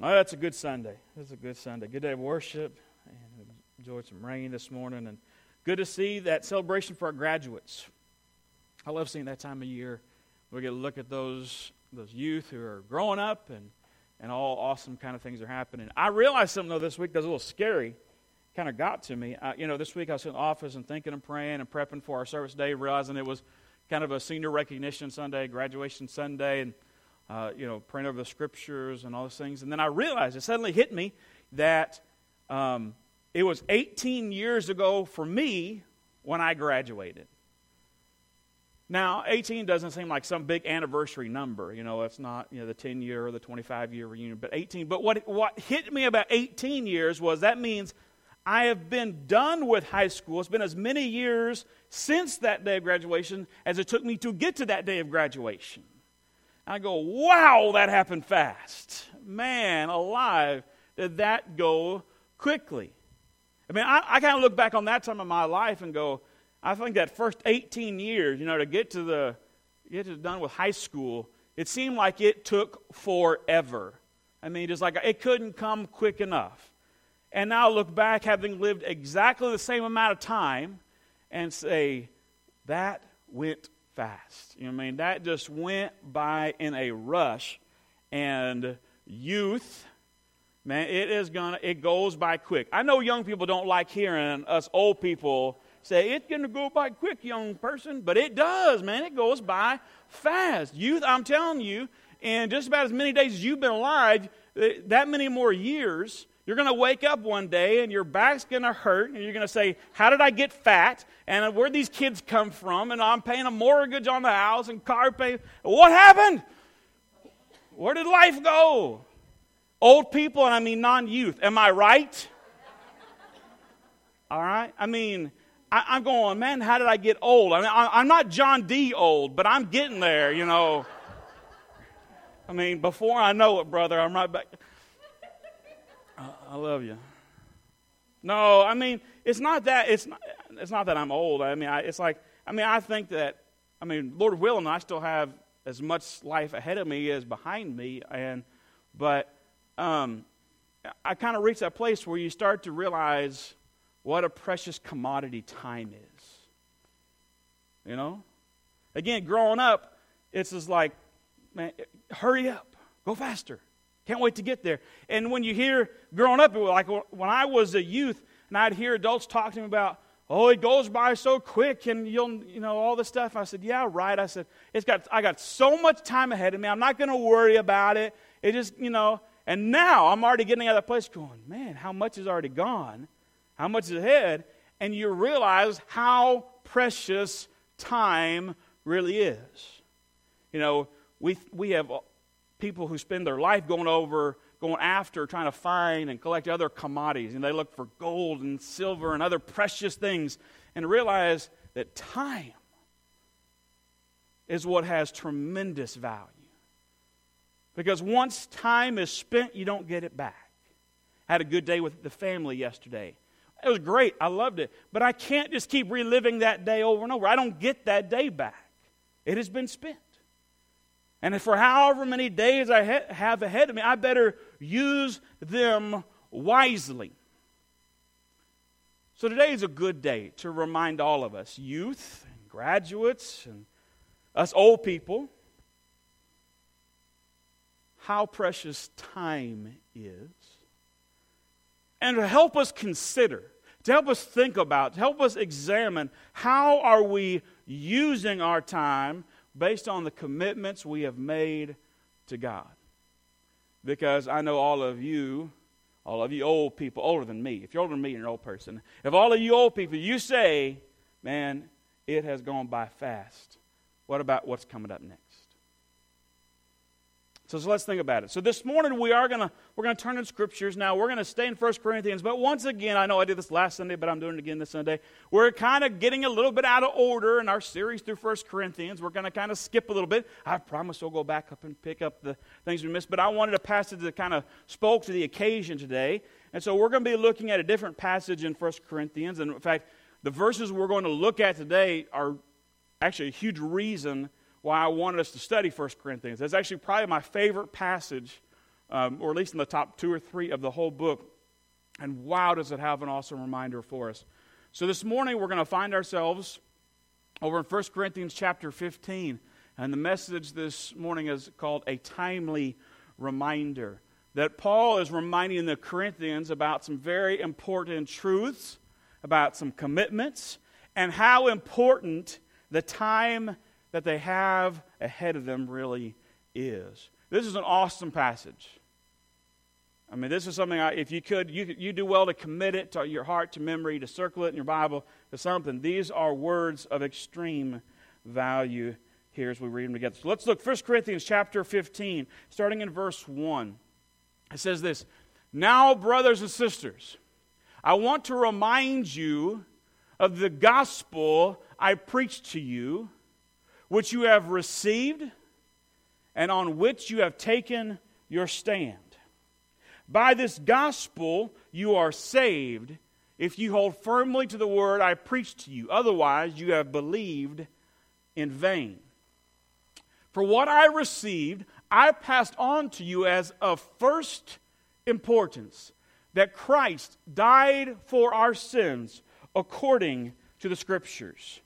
Oh, that's a good Sunday. That's a good Sunday. Good day of worship. And enjoyed some rain this morning. And good to see that celebration for our graduates. I love seeing that time of year. We get to look at those, those youth who are growing up and, and all awesome kind of things are happening. I realized something, though, this week that was a little scary. Kind of got to me. you know, this week I was in the office and thinking and praying and prepping for our service day, realizing it was kind of a senior recognition Sunday, graduation Sunday, and uh, you know, praying over the scriptures and all those things. And then I realized, it suddenly hit me that um, it was 18 years ago for me when I graduated. Now, 18 doesn't seem like some big anniversary number. You know, it's not, you know, the 10 year or the 25 year reunion, but 18. But what, what hit me about 18 years was that means I have been done with high school. It's been as many years since that day of graduation as it took me to get to that day of graduation. I go, wow, that happened fast. Man, alive, did that go quickly. I mean, I, I kind of look back on that time of my life and go, I think that first 18 years, you know, to get to the get to done with high school, it seemed like it took forever. I mean, just like it couldn't come quick enough. And now I look back, having lived exactly the same amount of time, and say, that went fast. You know what I mean? That just went by in a rush. And youth, man, it is gonna it goes by quick. I know young people don't like hearing us old people say it's gonna go by quick, young person, but it does, man. It goes by fast. Youth, I'm telling you, in just about as many days as you've been alive, eh, that many more years, you're going to wake up one day and your back's going to hurt, and you're going to say, How did I get fat? And uh, where'd these kids come from? And I'm paying a mortgage on the house and car payment. What happened? Where did life go? Old people, and I mean non youth. Am I right? All right? I mean, I, am going, man, how did I get old? I mean, I, am not John D. old, but I'm getting there, you know. I mean, before I know it, brother, I'm right back. I love you. No, I mean, it's not that it's not, it's not that I'm old. I mean, I, it's like I mean, I think that I mean, Lord willing, I still have as much life ahead of me as behind me, and but um, I kind of reach that place where you start to realize what a precious commodity time is. You know, again, growing up, it's just like, man, hurry up, go faster. Can't wait to get there. And when you hear growing up, like when I was a youth and I'd hear adults talk to me about, oh, it goes by so quick and you'll, you know, all this stuff. I said, yeah, right. I said, it's got, I got so much time ahead of me. I'm not going to worry about it. It just, you know, and now I'm already getting out of that place going, man, how much is already gone? How much is ahead? And you realize how precious time really is. You know, we, we have people who spend their life going over, going after, trying to find and collect other commodities. And they look for gold and silver and other precious things and realize that time is what has tremendous value. Because once time is spent, you don't get it back. I had a good day with the family yesterday. It was great. I loved it. But I can't just keep reliving that day over and over. I don't get that day back. It has been spent. And for however many days I ha- have ahead of me, I better use them wisely. So today is a good day to remind all of us, youth and graduates and us old people, how precious time is. And to help us consider, to help us think about, to help us examine how are we using our time based on the commitments we have made to God. Because I know all of you, all of you old people, older than me, if you're older than me, you're an old person. If all of you old people, you say, man, it has gone by fast, what about what's coming up next? So, so, let's think about it. So this morning we are gonna we're gonna turn in scriptures. Now we're gonna stay in 1 Corinthians, but once again, I know I did this last Sunday, but I'm doing it again this Sunday. We're kind of getting a little bit out of order in our series through 1 Corinthians. We're gonna kind of skip a little bit. I promise we'll go back up and pick up the things we missed, but I wanted a passage that kind of spoke to the occasion today. And so we're gonna be looking at a different passage in 1 Corinthians. And in fact, the verses we're going to look at today are actually a huge reason why I wanted us to study 1 Corinthians. That's actually probably my favorite passage um, or at least in the top two or three of the whole book. And wow, does it have an awesome reminder for us. So this morning we're going to find ourselves over in 1 Corinthians chapter 15. And the message this morning is called A Timely Reminder. That Paul is reminding the Corinthians about some very important truths, about some commitments, and how important the time that they have ahead of them really is. This is an awesome passage. I mean, this is something, I, if you could, you, you do well to commit it to your heart, to memory, to circle it in your Bible, to something. These are words of extreme value here as we read them together. So let's look 1 Corinthians chapter 15, starting in verse 1. It says this Now, brothers and sisters, I want to remind you of the gospel I preached to you, which you have received and on which you have taken your stand. By this gospel you are saved if you hold firmly to the word I preached to you. Otherwise, you have believed in vain. For what I received, I passed on to you as of first importance that Christ died for our sins according to the Scriptures,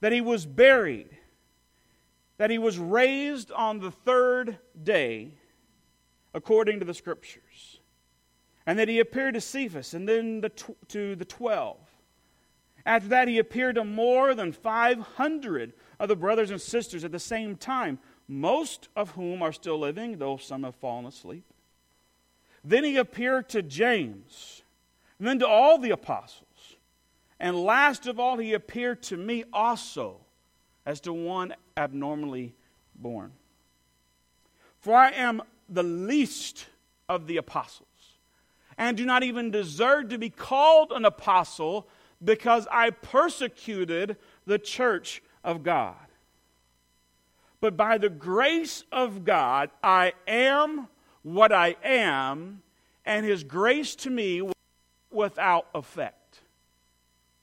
that he was buried, that he was raised on the third day according to the Scriptures, and that he appeared to Cephas and then the tw- to the twelve. After that, he appeared to more than 500 of the brothers and sisters at the same time, most of whom are still living, though some have fallen asleep. Then he appeared to James, and then to all the apostles. And last of all, he appeared to me also as to one abnormally born. For I am the least of the apostles, and do not even deserve to be called an apostle because I persecuted the church of God. But by the grace of God, I am what I am, and his grace to me without effect.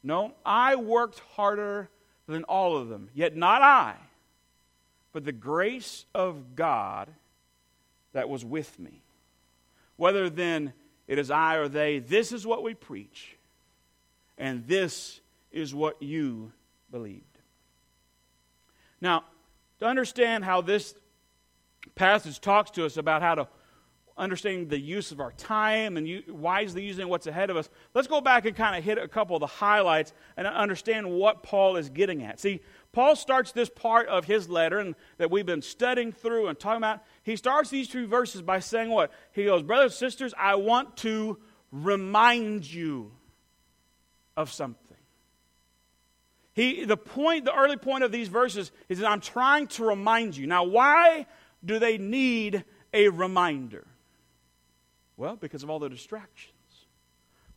No, I worked harder than all of them, yet not I, but the grace of God that was with me. Whether then it is I or they, this is what we preach, and this is what you believed. Now, to understand how this passage talks to us about how to understand the use of our time and wisely using what's ahead of us, let's go back and kind of hit a couple of the highlights and understand what Paul is getting at. See, Paul starts this part of his letter and that we've been studying through and talking about. He starts these two verses by saying what? He goes, Brothers and sisters, I want to remind you of something. He, the point, the early point of these verses is that I'm trying to remind you. Now, why do they need a reminder? Well, because of all the distractions.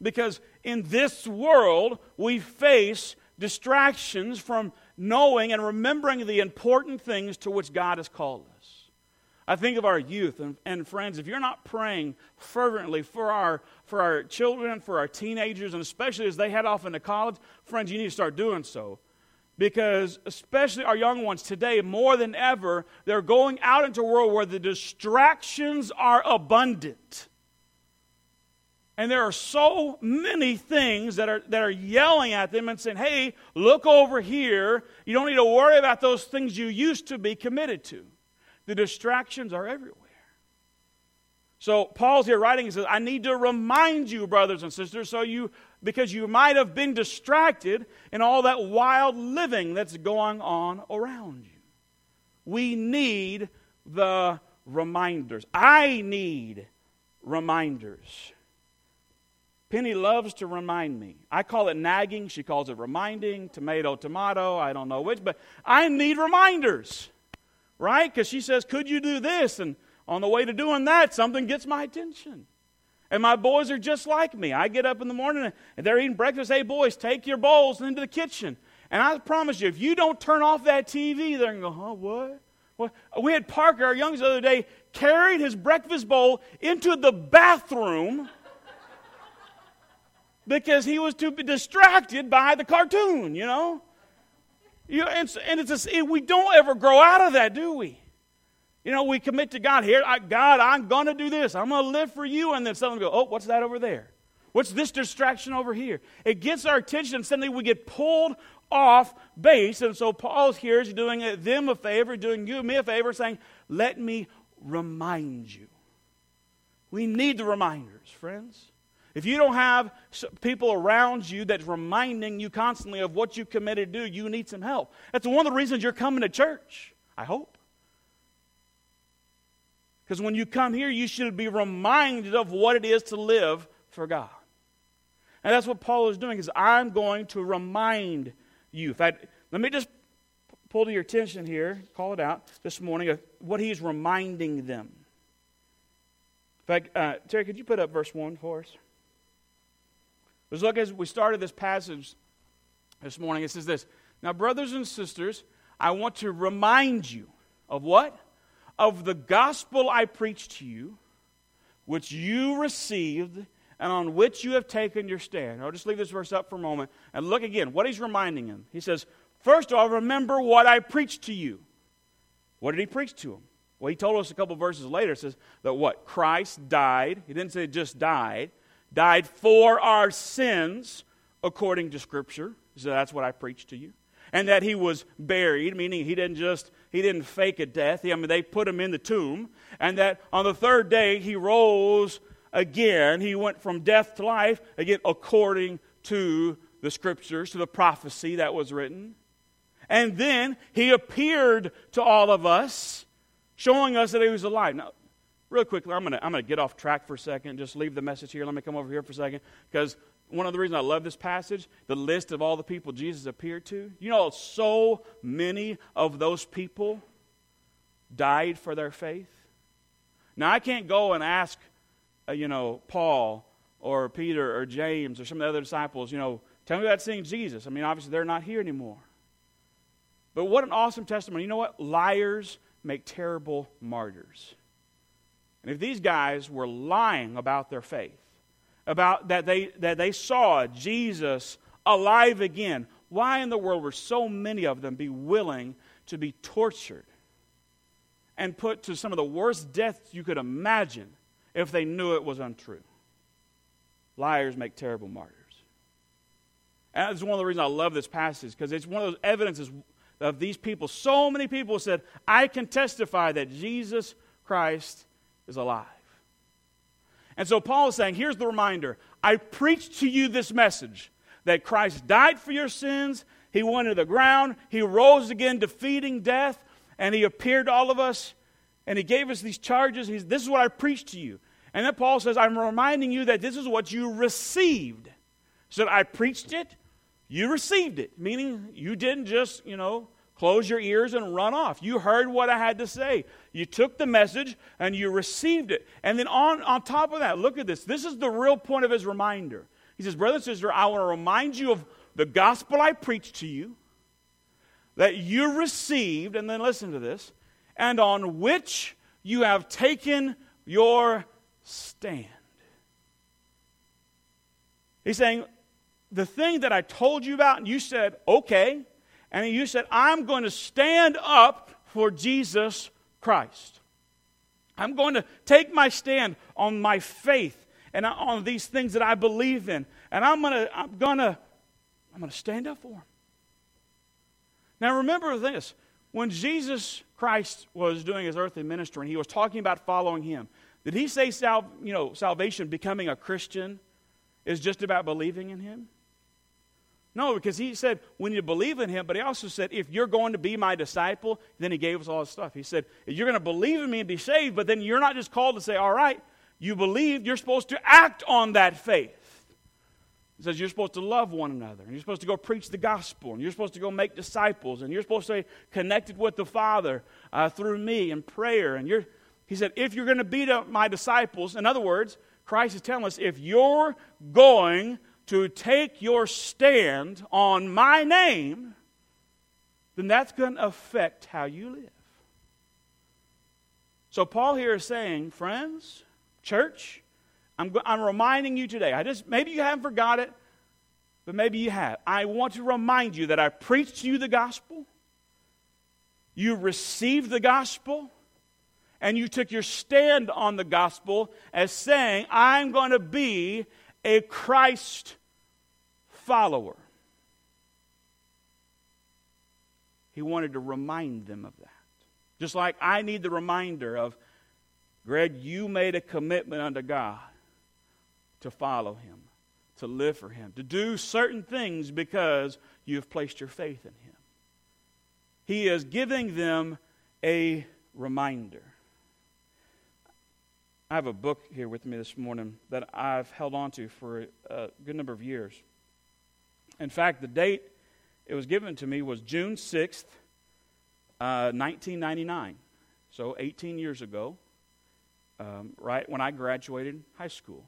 Because in this world, we face distractions from knowing and remembering the important things to which God has called us. I think of our youth and, and, friends, if you're not praying fervently for our, for our children, for our teenagers, and especially as they head off into college, friends, you need to start doing so. Because, especially our young ones today, more than ever, they're going out into a world where the distractions are abundant. And there are so many things that are, that are yelling at them and saying, hey, look over here. You don't need to worry about those things you used to be committed to. The distractions are everywhere. So Paul's here writing, he says, I need to remind you, brothers and sisters, so you because you might have been distracted in all that wild living that's going on around you. We need the reminders. I need reminders. Penny loves to remind me. I call it nagging. She calls it reminding. Tomato, tomato. I don't know which, but I need reminders right? Because she says, Could you do this? And on the way to doing that, something gets my attention. And my boys are just like me. I get up in the morning and they're eating breakfast. Hey, boys, take your bowls into the kitchen. And I promise you, if you don't turn off that TV, they're going to go, huh, what? what? We had Parker, our youngest, the other day, carried his breakfast bowl into the bathroom because he was too distracted by the cartoon, you know? You and, and it's a, we don't ever grow out of that, do we? You know, we commit to God here. I, God, I'm going to do this. I'm going to live for you. And then someone go, oh, what's that over there? What's this distraction over here? It gets our attention, and suddenly we get pulled off base. And so Paul's here is doing them a favor, doing you and me a favor, saying, let me remind you. We need the reminders, friends. If you don't have people around you that's reminding you constantly of what you committed to do, you need some help. That's one of the reasons you're coming to church, I hope. Because when you come here, you should be reminded of what it is to live for God. And that's what Paul is doing is I'm going to remind you. In fact, let me just pull to your attention here, call it out this morning of what he's reminding them. In fact, uh, Terry, could you put up verse 1 for us? Let's look as we started this passage this morning. It says this Now, brothers and sisters, I want to remind you of what? Of the gospel I preached to you, which you received and on which you have taken your stand. I'll just leave this verse up for a moment and look again what he's reminding him. He says, First of all, remember what I preached to you. What did he preach to him? Well, he told us a couple verses later. It says that what? Christ died. He didn't say just died died for our sins according to Scripture. So that's what I preached to you. And that he was buried, meaning he didn't just he didn't fake a death. I mean, they put him in the tomb, and that on the third day he rose again. He went from death to life again, according to the scriptures, to the prophecy that was written. And then he appeared to all of us, showing us that he was alive. Now, Real quickly, I'm going to I'm gonna get off track for a second, just leave the message here. Let me come over here for a second. Because one of the reasons I love this passage, the list of all the people Jesus appeared to, you know, so many of those people died for their faith. Now, I can't go and ask, uh, you know, Paul or Peter or James or some of the other disciples, you know, tell me about seeing Jesus. I mean, obviously, they're not here anymore. But what an awesome testimony. You know what? Liars make terrible martyrs. And if these guys were lying about their faith, about that they, that they saw Jesus alive again, why in the world would so many of them be willing to be tortured and put to some of the worst deaths you could imagine if they knew it was untrue? Liars make terrible martyrs. And that's one of the reasons I love this passage, because it's one of those evidences of these people. So many people said, I can testify that Jesus Christ is alive. And so Paul is saying, here's the reminder I preached to you this message that Christ died for your sins, he went to the ground, he rose again, defeating death, and he appeared to all of us, and he gave us these charges. He's, this is what I preached to you. And then Paul says, I'm reminding you that this is what you received. So I preached it, you received it, meaning you didn't just, you know, close your ears and run off. You heard what I had to say. You took the message and you received it. And then on, on top of that, look at this. This is the real point of his reminder. He says, Brother and sister, I want to remind you of the gospel I preached to you, that you received, and then listen to this, and on which you have taken your stand. He's saying, the thing that I told you about, and you said, okay, and you said, I'm going to stand up for Jesus Christ. I'm going to take my stand on my faith and on these things that I believe in. And I'm going to, I'm going to, I'm going to stand up for them. Now remember this. When Jesus Christ was doing his earthly ministry and he was talking about following him, did he say sal- you know, salvation, becoming a Christian, is just about believing in him? No, because he said, when you believe in him, but he also said, if you're going to be my disciple, then he gave us all this stuff. He said, you're going to believe in me and be saved, but then you're not just called to say, all right, you believe, you're supposed to act on that faith. He says you're supposed to love one another, and you're supposed to go preach the gospel, and you're supposed to go make disciples, and you're supposed to stay connected with the Father uh, through me in prayer. And you're, he said, if you're going to be my disciples, in other words, Christ is telling us, if you're going to take your stand on my name, then that's going to affect how you live. So, Paul here is saying, friends, church, I'm, I'm reminding you today. I just maybe you haven't forgot it, but maybe you have. I want to remind you that I preached to you the gospel. You received the gospel. and you took your stand on the gospel as saying, I'm going to be a Christ follower. He wanted to remind them of that. Just like I need the reminder of, Greg, you made a commitment unto God to follow Him, to live for Him, to do certain things because you've placed your faith in Him. He is giving them a reminder. I have a book here with me this morning that I've held on to for a good number of years. In fact, the date it was given to me was June 6th, uh, 1999. So 18 years ago, um, right when I graduated high school.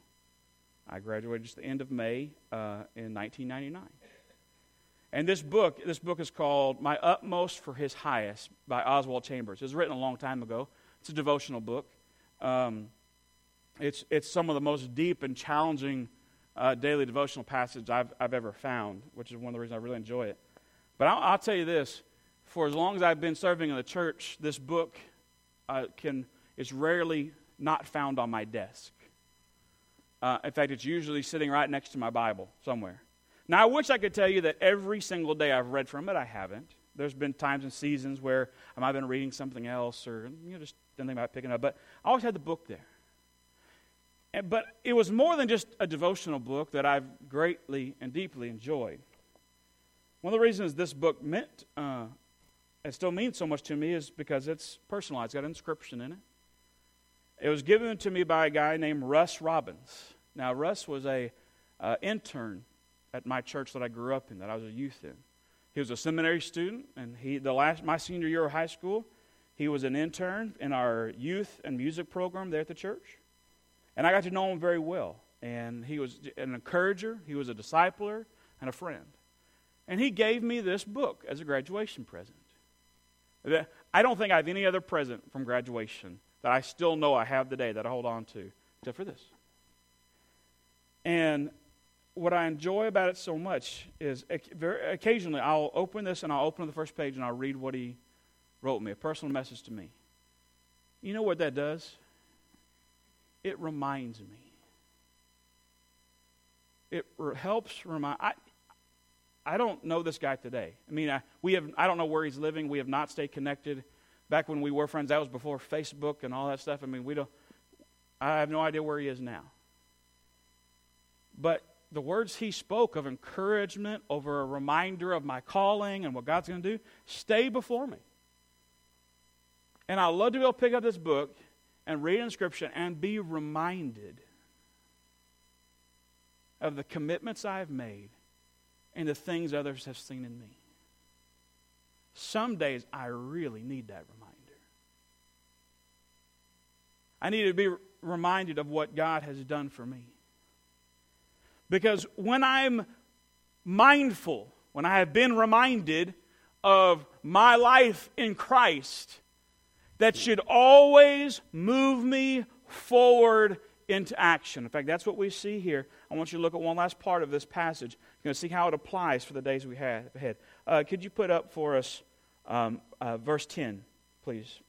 I graduated just the end of May uh, in 1999. And this book, this book is called My Utmost for His Highest by Oswald Chambers. It was written a long time ago. It's a devotional book. Um, it's, it's some of the most deep and challenging uh, daily devotional passage I've, I've ever found, which is one of the reasons I really enjoy it. But I'll, I'll tell you this for as long as I've been serving in the church, this book uh, can, is rarely not found on my desk. Uh, in fact, it's usually sitting right next to my Bible somewhere. Now, I wish I could tell you that every single day I've read from it. I haven't. There's been times and seasons where I might have been reading something else or you know, just didn't think about picking up. But I always had the book there. But it was more than just a devotional book that I've greatly and deeply enjoyed. One of the reasons this book meant, uh, still means so much to me, is because it's personalized. It's got an inscription in it. It was given to me by a guy named Russ Robbins. Now, Russ was a uh, intern at my church that I grew up in, that I was a youth in. He was a seminary student, and he the last my senior year of high school, he was an intern in our youth and music program there at the church. And I got to know him very well. And he was an encourager, he was a discipler, and a friend. And he gave me this book as a graduation present. I don't think I have any other present from graduation that I still know I have today that I hold on to, except for this. And what I enjoy about it so much is very occasionally I'll open this and I'll open the first page and I'll read what he wrote me, a personal message to me. You know what that does? It reminds me. It re- helps remind. I, I don't know this guy today. I mean, I, we have, I don't know where he's living. We have not stayed connected. Back when we were friends, that was before Facebook and all that stuff. I mean, we don't, I have no idea where he is now. But the words he spoke of encouragement, over a reminder of my calling and what God's going to do, stay before me. And I love to be able to pick up this book and read in Scripture and be reminded of the commitments I have made and the things others have seen in me. Some days I really need that reminder. I need to be reminded of what God has done for me. Because when I'm mindful, when I have been reminded of my life in Christ, that should always move me forward into action. In fact, that's what we see here. I want you to look at one last part of this passage. You're going to see how it applies for the days we have ahead. Uh, could you put up for us um, uh, verse 10, please?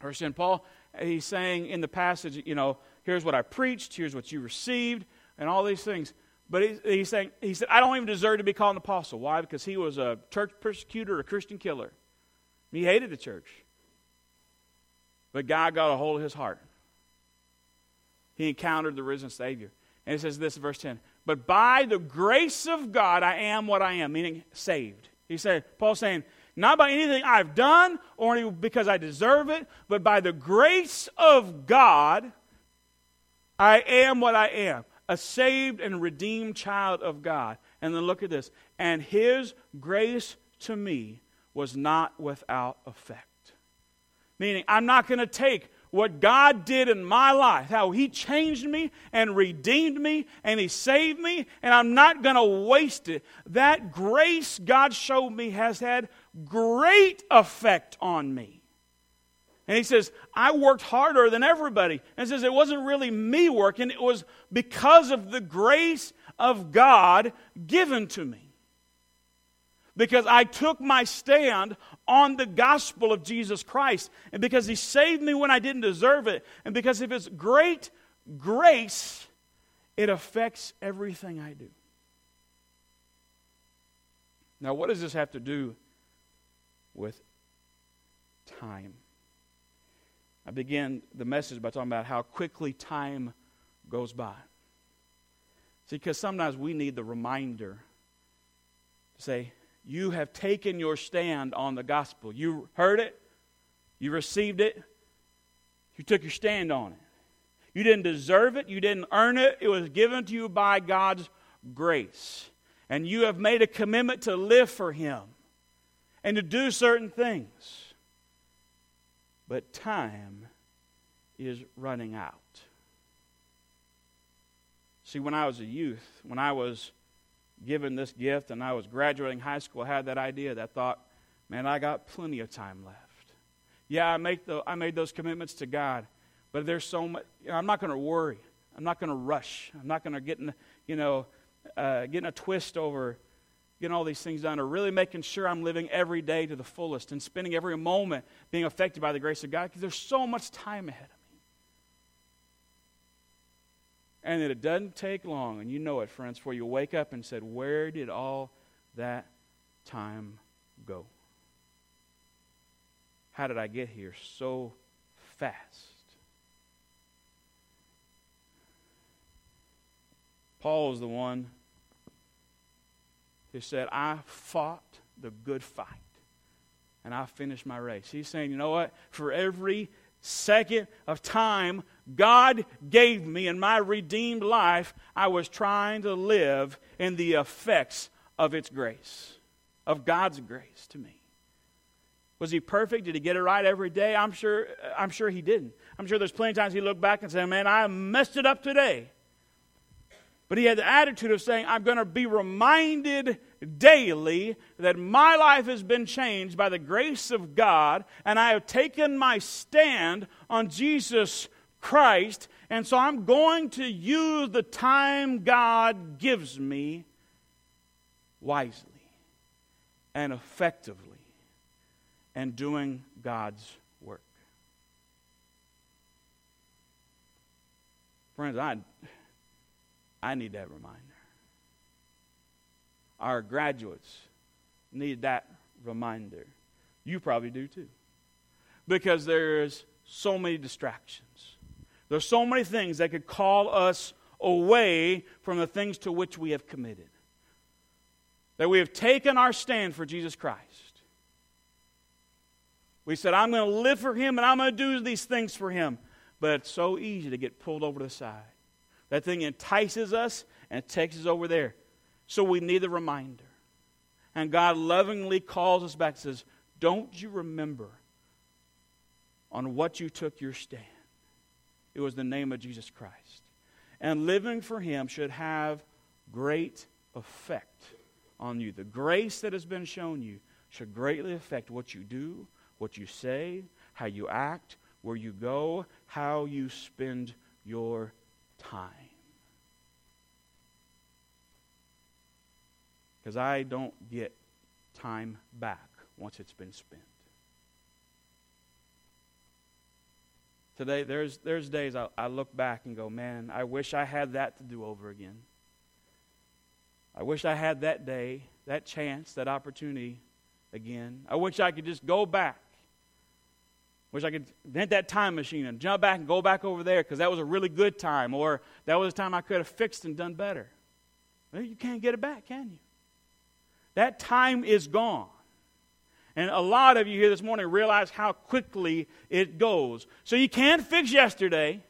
Verse 10. Paul, he's saying in the passage, you know, here's what I preached, here's what you received, and all these things. But he's, he's saying, he said, I don't even deserve to be called an apostle. Why? Because he was a church persecutor, a Christian killer. He hated the church. But God got a hold of his heart. He encountered the risen Savior. And it says this, verse 10 But by the grace of God, I am what I am, meaning saved. He said, Paul's saying, not by anything I've done or because I deserve it, but by the grace of God, I am what I am a saved and redeemed child of God. And then look at this. And his grace to me was not without effect. Meaning, I'm not going to take what God did in my life, how He changed me and redeemed me and He saved me, and I'm not going to waste it. That grace God showed me has had great effect on me. And he says, I worked harder than everybody. And says, it wasn't really me working, it was because of the grace of God given to me. Because I took my stand on the gospel of Jesus Christ, and because He saved me when I didn't deserve it, and because of His great grace, it affects everything I do. Now, what does this have to do with time? I began the message by talking about how quickly time goes by. See, because sometimes we need the reminder to say, You have taken your stand on the gospel. You heard it, you received it, you took your stand on it. You didn't deserve it, you didn't earn it, it was given to you by God's grace. And you have made a commitment to live for Him and to do certain things. But time is running out. See, when I was a youth, when I was given this gift and I was graduating high school, I had that idea that thought, man, I got plenty of time left. Yeah, I, make the, I made those commitments to God, but there's so much, you know, I'm not going to worry. I'm not going to rush. I'm not going to get in, you know, uh, getting a twist over getting all these things done or really making sure I'm living every day to the fullest and spending every moment being affected by the grace of God because there's so much time ahead of me. And it doesn't take long, and you know it, friends, before you wake up and said, Where did all that time go? How did I get here so fast? Paul is the one who said, I fought the good fight and I finished my race. He's saying, you know what? For every second of time God gave me in my redeemed life, I was trying to live in the effects of its grace, of God's grace to me. Was he perfect? Did he get it right every day? I'm sure, I'm sure he didn't. I'm sure there's plenty of times he looked back and said, Man, I messed it up today. But he had the attitude of saying, I'm going to be reminded daily that my life has been changed by the grace of God, and I have taken my stand on Jesus Christ, and so I'm going to use the time God gives me wisely and effectively and doing God's work. Friends, I I need that reminder. Our graduates need that reminder. You probably do too. Because there's so many distractions. There's so many things that could call us away from the things to which we have committed. That we have taken our stand for Jesus Christ. We said, I'm going to live for Him and I'm going to do these things for Him. But it's so easy to get pulled over to the side. That thing entices us and takes us over there. So we need the reminder. And God lovingly calls us back and says, Don't you remember on what you took your stand? It was the name of Jesus Christ. And living for Him should have great effect on you. The grace that has been shown you should greatly affect what you do, what you say, how you act, where you go, how you spend your time. Because I don't get time back once it's been spent. Today, there's, there's days I, I look back and go, man, I wish I had that to do over again. I wish I had that day, that chance, that opportunity again. I wish I could just go back Wish I could invent that time machine and jump back and go back over there because that was a really good time, or that was a time I could have fixed and done better. Well, you can't get it back, can you? That time is gone. And a lot of you here this morning realize how quickly it goes. So you can't fix yesterday.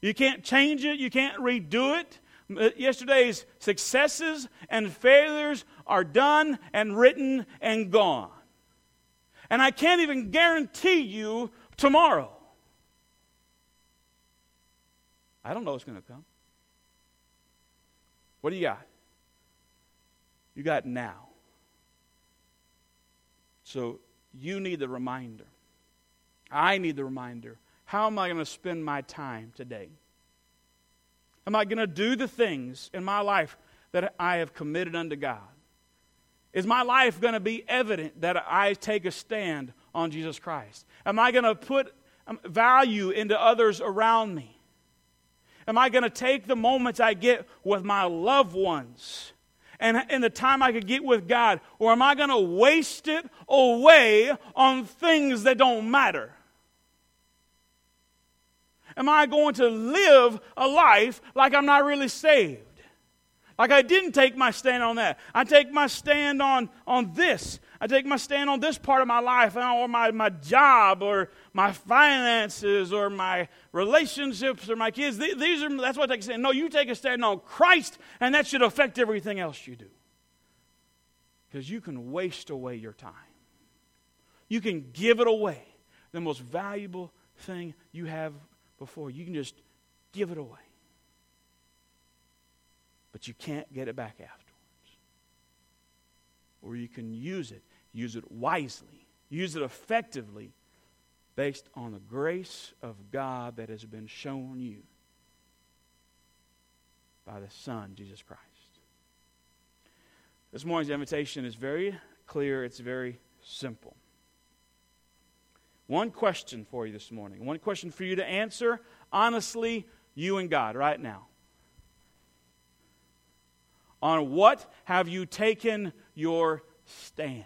You can't change it. You can't redo it. Uh, yesterday's successes and failures are done and written and gone. And I can't even guarantee you tomorrow. I don't know what's going to come. What do you got? You got now. So you need the reminder. I need the reminder. How am I going to spend my time today? Am I going to do the things in my life that I have committed unto God? Is my life going to be evident that I take a stand on Jesus Christ? Am I going to put um, value into others around me? Am I going to take the moments I get with my loved ones and, and the time I could get with God? Or am I going to waste it away on things that don't matter? Am I going to live a life like I'm not really saved? Like I didn't take my stand on that. I take my stand on, on this. I take my stand on this part of my life uh, or my, my job or my finances or my relationships or my kids. These are, that's what I take a stand. No, you take a stand on Christ and that should affect everything else you do. Because you can waste away your time. You can give it away. The most valuable thing you have before. You can just give it away but you can't get it back afterwards. Or you can use it, use it wisely, use it effectively based on the grace of God that has been shown you by the Son, Jesus Christ. This morning's invitation is very clear, it's very simple. One question for you this morning, one question for you to answer honestly, you and God, right now. On what have you taken your stand?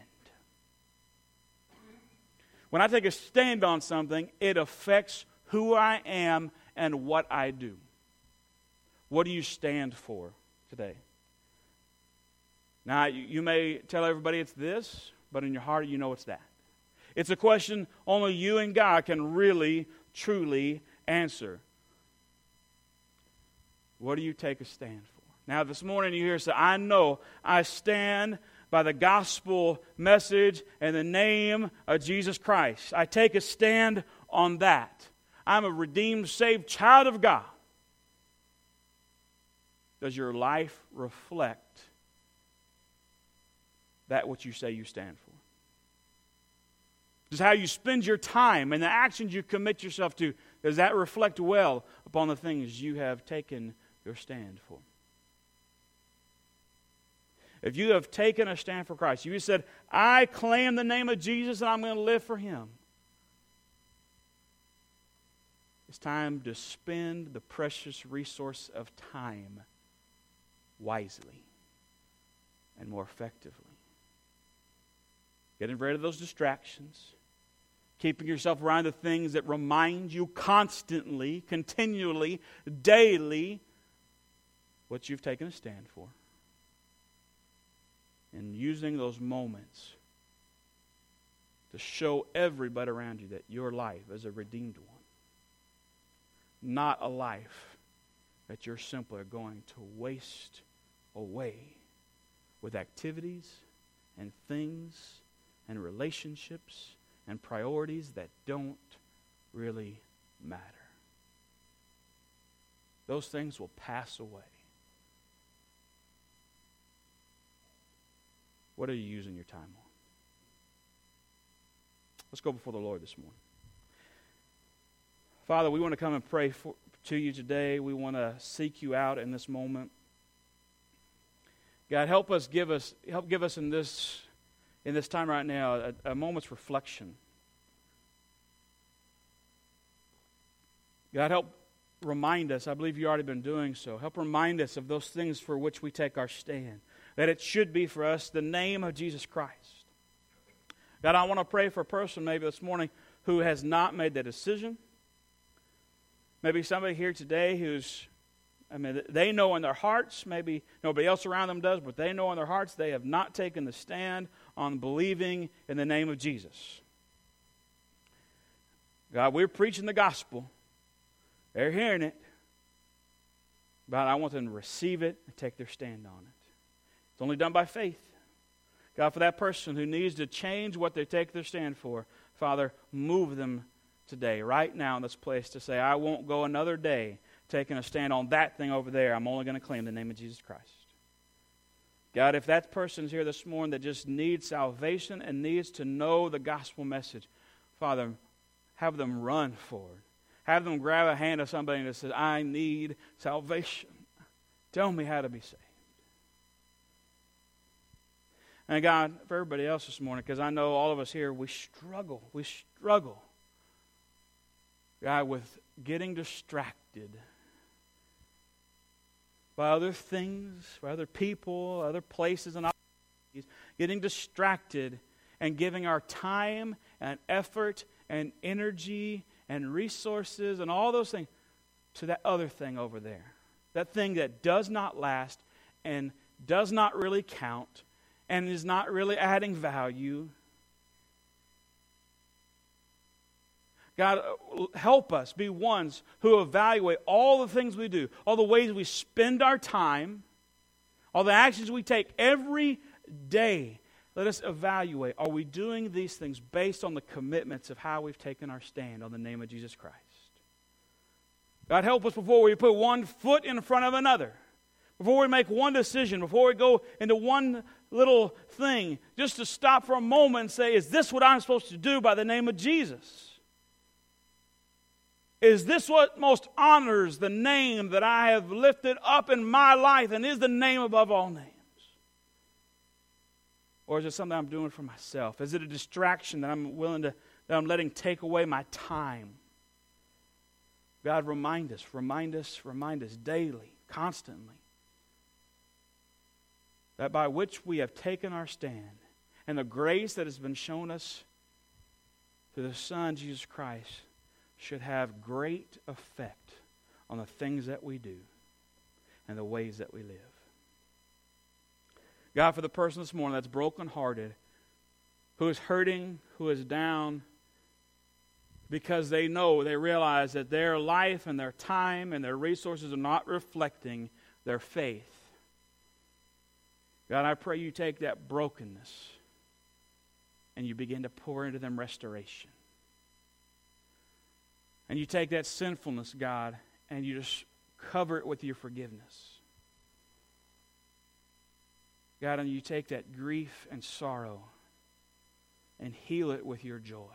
When I take a stand on something, it affects who I am and what I do. What do you stand for today? Now, you may tell everybody it's this, but in your heart, you know it's that. It's a question only you and God can really, truly answer. What do you take a stand for? Now, this morning you hear say, I know I stand by the gospel message and the name of Jesus Christ. I take a stand on that. I'm a redeemed, saved child of God. Does your life reflect that which you say you stand for? Does how you spend your time and the actions you commit yourself to, does that reflect well upon the things you have taken your stand for? If you have taken a stand for Christ, you said, I claim the name of Jesus and I'm going to live for him. It's time to spend the precious resource of time wisely and more effectively. Getting rid of those distractions, keeping yourself around the things that remind you constantly, continually, daily what you've taken a stand for and using those moments to show everybody around you that your life is a redeemed one, not a life that you're simply going to waste away with activities and things and relationships and priorities that don't really matter. Those things will pass away. What are you using your time on? Let's go before the Lord this morning. Father, we want to come and pray for, to you today. We want to seek you out in this moment. God, help us give us help give us in this in this time right now a, a moment's reflection. God, help remind us. I believe you've already been doing so. Help remind us of those things for which we take our stand that it should be for us the name of Jesus Christ. God, I want to pray for a person maybe this morning who has not made that decision. Maybe somebody here today who's, I mean, they know in their hearts, maybe nobody else around them does, but they know in their hearts they have not taken the stand on believing in the name of Jesus. God, we're preaching the gospel. They're hearing it. But I want them to receive it and take their stand on it. It's only done by faith. God, for that person who needs to change what they take their stand for, Father, move them today, right now in this place, to say, I won't go another day taking a stand on that thing over there. I'm only going to claim the name of Jesus Christ. God, if that person's here this morning that just needs salvation and needs to know the gospel message, Father, have them run forward. Have them grab a hand of somebody that says, I need salvation. Tell me how to be saved. And God, for everybody else this morning, because I know all of us here, we struggle. We struggle, God, with getting distracted by other things, by other people, other places and opportunities, getting distracted and giving our time and effort and energy and resources and all those things to that other thing over there. That thing that does not last and does not really count and is not really adding value. God, uh, help us be ones who evaluate all the things we do, all the ways we spend our time, all the actions we take every day. Let us evaluate are we doing these things based on the commitments of how we've taken our stand on the name of Jesus Christ? God, help us before we put one foot in front of another, before we make one decision, before we go into one little thing, just to stop for a moment and say, Is this what I'm supposed to do by the name of Jesus? Is this what most honors the name that I have lifted up in my life and is the name above all names? Or is it something I'm doing for myself? Is it a distraction that I'm willing to, that I'm letting take away my time? God, remind us, remind us, remind us daily, constantly, that by which we have taken our stand and the grace that has been shown us through the Son, Jesus Christ, should have great effect on the things that we do and the ways that we live. God, for the person this morning that's brokenhearted, who is hurting, who is down, because they know, they realize that their life and their time and their resources are not reflecting their faith. God, I pray you take that brokenness and you begin to pour into them restoration. And you take that sinfulness, God, and you just cover it with your forgiveness. God, and you take that grief and sorrow and heal it with your joy.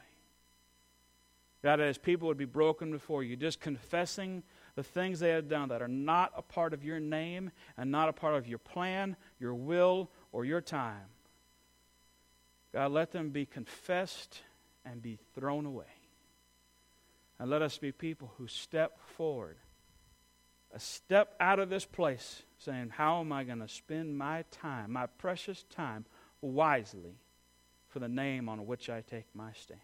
God, as people would be broken before you, just confessing the things they have done that are not a part of your name and not a part of your plan, your will, or your time. God, let them be confessed and be thrown away. And let us be people who step forward, a step out of this place, saying, How am I going to spend my time, my precious time, wisely for the name on which I take my stand?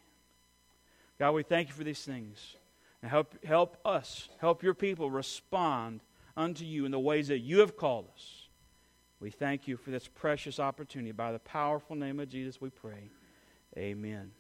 God, we thank you for these things. And help, help us, help your people respond unto you in the ways that you have called us. We thank you for this precious opportunity. By the powerful name of Jesus, we pray. Amen.